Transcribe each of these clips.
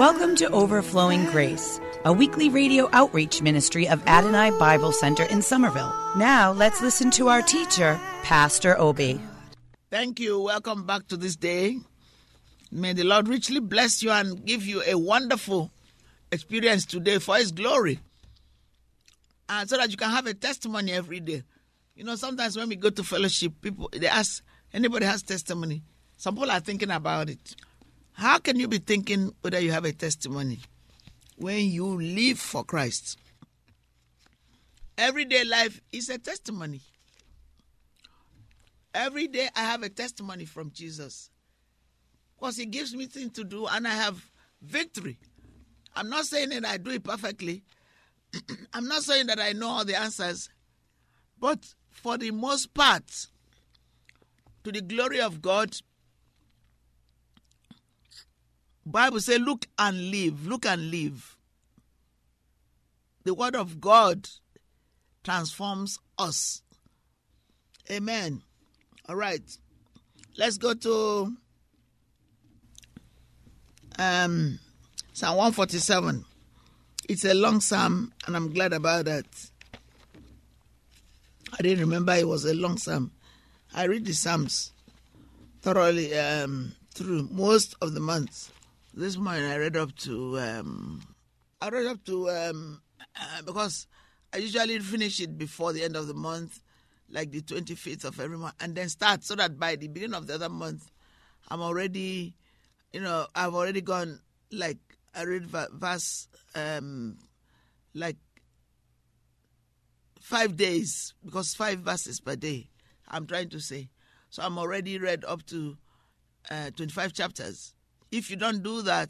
Welcome to Overflowing Grace, a weekly radio outreach ministry of Adonai Bible Center in Somerville. Now let's listen to our teacher, Pastor Obi. Thank you. Welcome back to this day. May the Lord richly bless you and give you a wonderful experience today for His glory. And so that you can have a testimony every day. You know, sometimes when we go to fellowship, people they ask, anybody has testimony? Some people are thinking about it. How can you be thinking whether you have a testimony when you live for Christ? Everyday life is a testimony. Every day I have a testimony from Jesus. Because he gives me things to do and I have victory. I'm not saying that I do it perfectly. I'm not saying that I know all the answers. But for the most part, to the glory of God, Bible say, look and live, look and live. The word of God transforms us. Amen. All right. Let's go to um, Psalm 147. It's a long psalm, and I'm glad about that. I didn't remember it was a long psalm. I read the psalms thoroughly um, through most of the months. This morning I read up to um, I read up to um, uh, because I usually finish it before the end of the month, like the 25th of every month, and then start so that by the beginning of the other month, I'm already, you know, I've already gone like I read verse um, like five days because five verses per day. I'm trying to say, so I'm already read up to uh, 25 chapters. If you don't do that,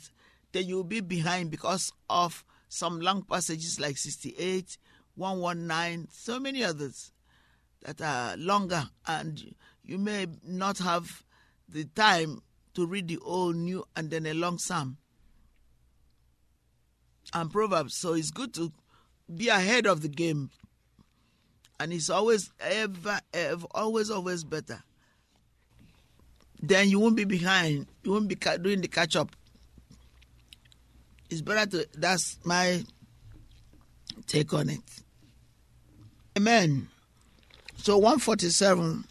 then you'll be behind because of some long passages like 68, 119, so many others that are longer, and you may not have the time to read the old, new, and then a long psalm and Proverbs. So it's good to be ahead of the game. And it's always, ever, ever, always, always better. Then you won't be behind. You won't be doing the catch up. It's better to, that's my take on it. Amen. So 147,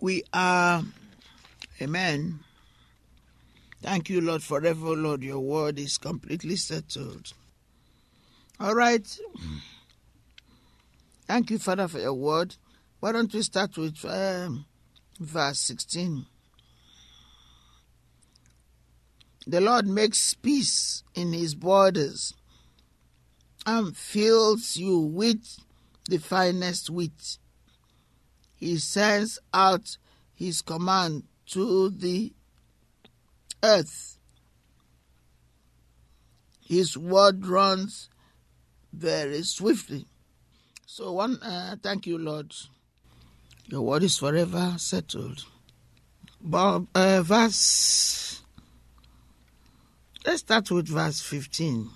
we are, amen. Thank you, Lord, forever, Lord. Your word is completely settled. All right. Thank you, Father, for your word. Why don't we start with um, verse 16? The Lord makes peace in his borders and fills you with the finest wheat. He sends out his command to the earth. His word runs very swiftly. So, one, uh, thank you, Lord. Your word is forever settled. Uh, verse, let's start with verse 15.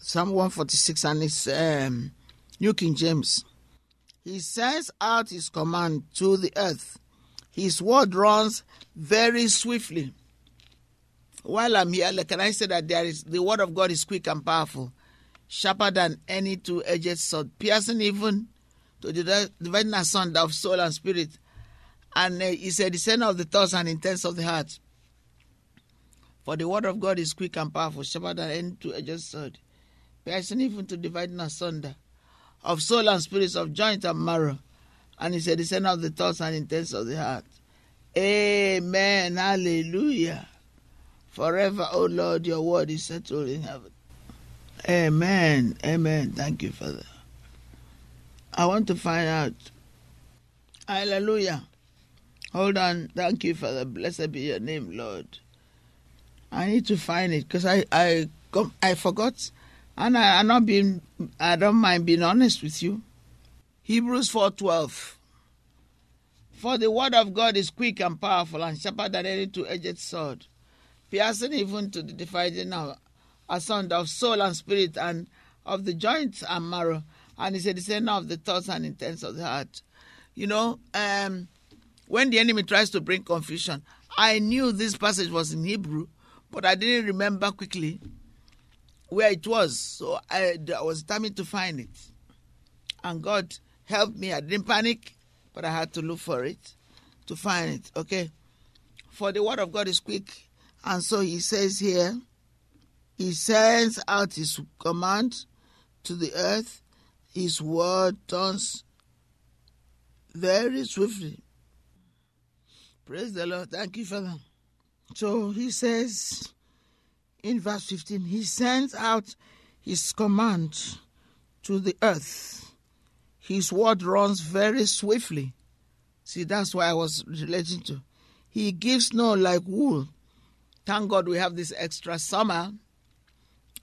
Psalm 146 and it's um, New King James. He sends out his command to the earth his word runs very swiftly. While I'm here, can I say that there is the word of God is quick and powerful, sharper than any two-edged sword, piercing even to the dividing asunder of soul and spirit. And uh, he said, "Discerner of the thoughts and intents of the heart." For the word of God is quick and powerful, sharper than any two-edged sword, piercing even to dividing asunder of soul and spirits, of joint and marrow and he said, Discern of the thoughts and intents of the heart. Amen. Hallelujah. Forever, O Lord, your word is settled in heaven. Amen. Amen. Thank you, Father. I want to find out. Hallelujah. Hold on. Thank you, Father. Blessed be your name, Lord. I need to find it because I I I forgot, and I, I'm not being. I don't mind being honest with you. Hebrews four twelve. For the word of God is quick and powerful and sharper than any two-edged sword, piercing even to the dividing of asunder of soul and spirit and of the joints and marrow, and is a discerner of the thoughts and intents of the heart. You know, um, when the enemy tries to bring confusion, I knew this passage was in Hebrew, but I didn't remember quickly where it was. So I, I was determined to find it. And God helped me. I didn't panic, but I had to look for it to find it. Okay. For the word of God is quick. And so he says here, he sends out his command to the earth. His word turns very swiftly. Praise the Lord. Thank you, Father. So he says in verse 15, he sends out his command to the earth. His word runs very swiftly. See, that's why I was relating to. He gives snow like wool. Thank God we have this extra summer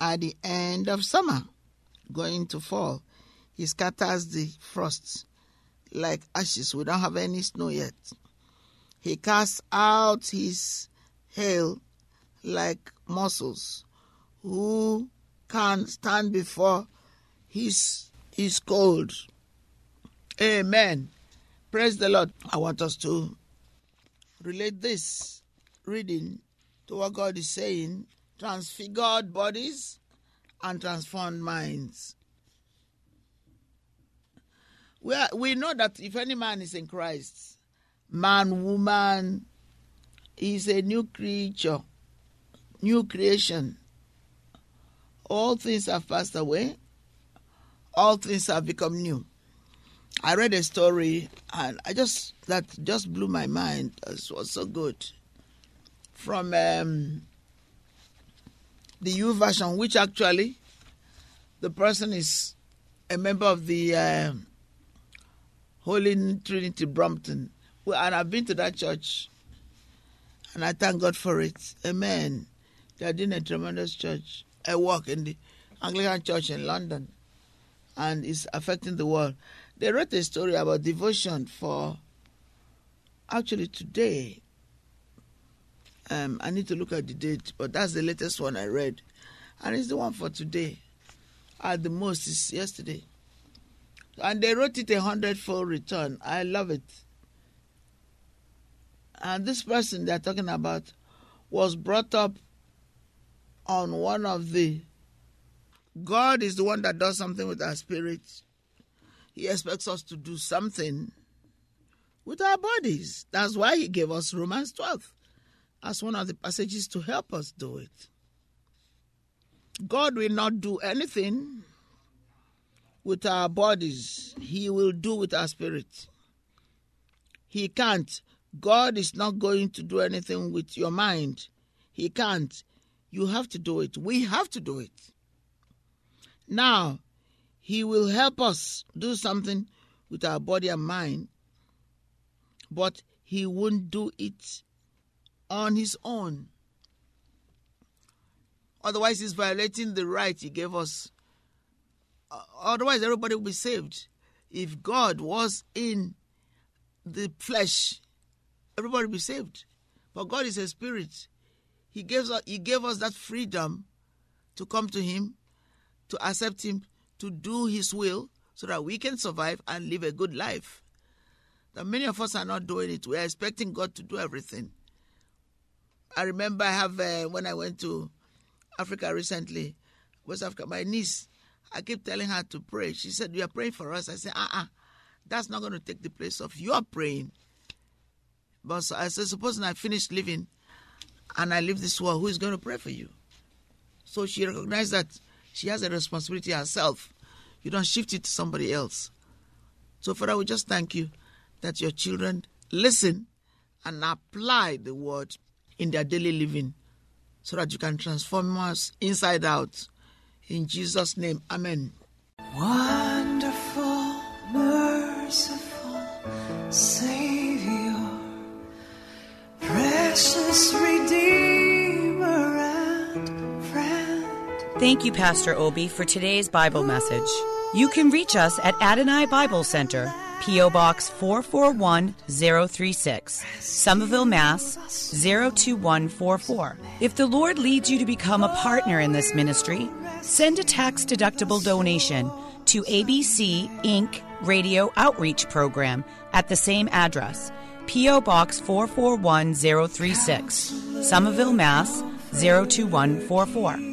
at the end of summer, going to fall. He scatters the frosts like ashes. We don't have any snow yet. He casts out his hail like muscles. Who can stand before his his cold? Amen. Praise the Lord. I want us to relate this reading to what God is saying transfigured bodies and transformed minds. We, are, we know that if any man is in Christ, man, woman, is a new creature, new creation. All things have passed away, all things have become new. I read a story and I just that just blew my mind. It was so good. From um, the version, which actually the person is a member of the uh, Holy Trinity Brompton. And I've been to that church and I thank God for it. Amen. They are doing a tremendous church. I work in the Anglican church in London and it's affecting the world. They wrote a story about devotion for actually today. Um, I need to look at the date, but that's the latest one I read. And it's the one for today. At the most, it's yesterday. And they wrote it a hundredfold return. I love it. And this person they're talking about was brought up on one of the God is the one that does something with our spirit. He expects us to do something with our bodies. That's why he gave us Romans 12 as one of the passages to help us do it. God will not do anything with our bodies, He will do with our spirit. He can't. God is not going to do anything with your mind. He can't. You have to do it. We have to do it. Now, He will help us do something with our body and mind, but He won't do it on His own. Otherwise, He's violating the right He gave us. Uh, otherwise, everybody will be saved. If God was in the flesh, everybody be saved. But God is a spirit. He gives us, He gave us that freedom to come to Him, to accept Him, to do His will, so that we can survive and live a good life. That many of us are not doing it. We are expecting God to do everything. I remember I have uh, when I went to Africa recently, West Africa, my niece, I keep telling her to pray. She said, You are praying for us. I said, uh uh-uh, that's not going to take the place of your praying. But I said, Supposing I finish living and I leave this world, who is going to pray for you? So she recognized that she has a responsibility herself. You don't shift it to somebody else. So, Father, we just thank you that your children listen and apply the word in their daily living so that you can transform us inside out. In Jesus' name, Amen. Wonderful, merciful Savior, Thank you, Pastor Obi, for today's Bible message. You can reach us at Adonai Bible Center, P.O. Box 441036, Somerville, Mass. 02144. If the Lord leads you to become a partner in this ministry, send a tax deductible donation to ABC Inc. Radio Outreach Program at the same address, P.O. Box 441036, Somerville, Mass. 02144